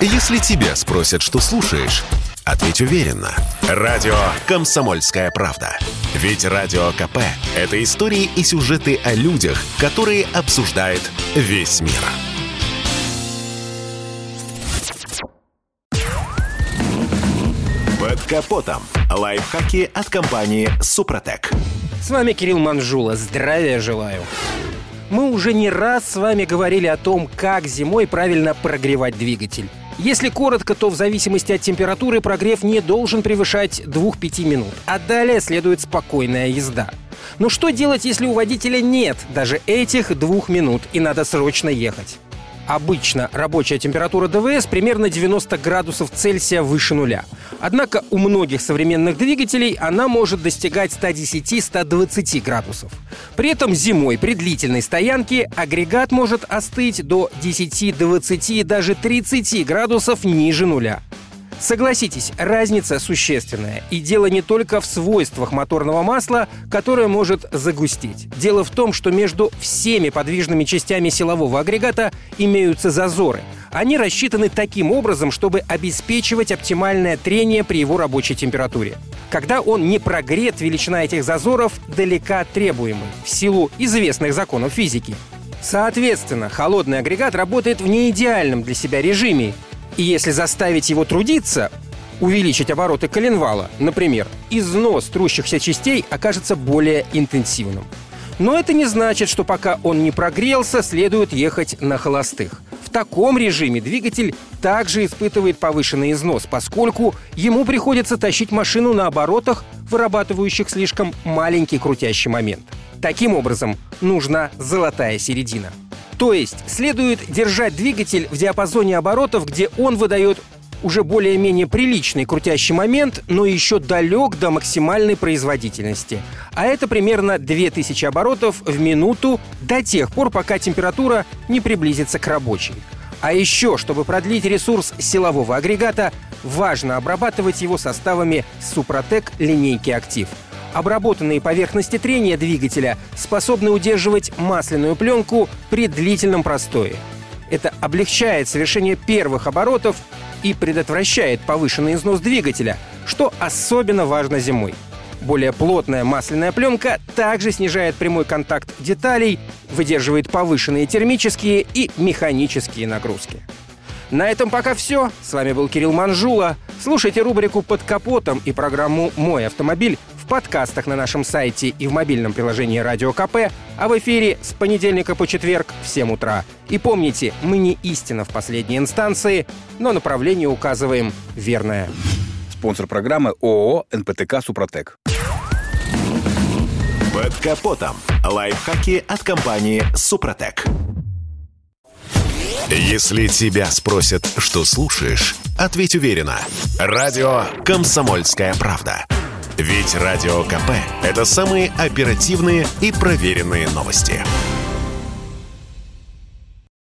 Если тебя спросят, что слушаешь, ответь уверенно. Радио «Комсомольская правда». Ведь Радио КП – это истории и сюжеты о людях, которые обсуждает весь мир. Под капотом. Лайфхаки от компании «Супротек». С вами Кирилл Манжула. Здравия желаю. Мы уже не раз с вами говорили о том, как зимой правильно прогревать двигатель. Если коротко, то в зависимости от температуры прогрев не должен превышать 2-5 минут, а далее следует спокойная езда. Но что делать, если у водителя нет даже этих двух минут и надо срочно ехать? Обычно рабочая температура ДВС примерно 90 градусов Цельсия выше нуля. Однако у многих современных двигателей она может достигать 110-120 градусов. При этом зимой при длительной стоянке агрегат может остыть до 10, 20, даже 30 градусов ниже нуля. Согласитесь, разница существенная. И дело не только в свойствах моторного масла, которое может загустеть. Дело в том, что между всеми подвижными частями силового агрегата имеются зазоры. Они рассчитаны таким образом, чтобы обеспечивать оптимальное трение при его рабочей температуре. Когда он не прогрет, величина этих зазоров далека от требуемой, в силу известных законов физики. Соответственно, холодный агрегат работает в неидеальном для себя режиме, и если заставить его трудиться, увеличить обороты коленвала, например, износ трущихся частей окажется более интенсивным. Но это не значит, что пока он не прогрелся, следует ехать на холостых. В таком режиме двигатель также испытывает повышенный износ, поскольку ему приходится тащить машину на оборотах, вырабатывающих слишком маленький крутящий момент. Таким образом, нужна золотая середина – то есть следует держать двигатель в диапазоне оборотов, где он выдает уже более-менее приличный крутящий момент, но еще далек до максимальной производительности. А это примерно 2000 оборотов в минуту до тех пор, пока температура не приблизится к рабочей. А еще, чтобы продлить ресурс силового агрегата, важно обрабатывать его составами Супротек линейки «Актив». Обработанные поверхности трения двигателя способны удерживать масляную пленку при длительном простое. Это облегчает совершение первых оборотов и предотвращает повышенный износ двигателя, что особенно важно зимой. Более плотная масляная пленка также снижает прямой контакт деталей, выдерживает повышенные термические и механические нагрузки. На этом пока все. С вами был Кирилл Манжула. Слушайте рубрику «Под капотом» и программу «Мой автомобиль» в подкастах на нашем сайте и в мобильном приложении «Радио КП», а в эфире с понедельника по четверг в 7 утра. И помните, мы не истина в последней инстанции, но направление указываем верное. Спонсор программы ООО «НПТК Супротек». Под капотом. Лайфхаки от компании «Супротек». Если тебя спросят, что слушаешь, ответь уверенно. Радио «Комсомольская правда». Ведь Радио КП – это самые оперативные и проверенные новости.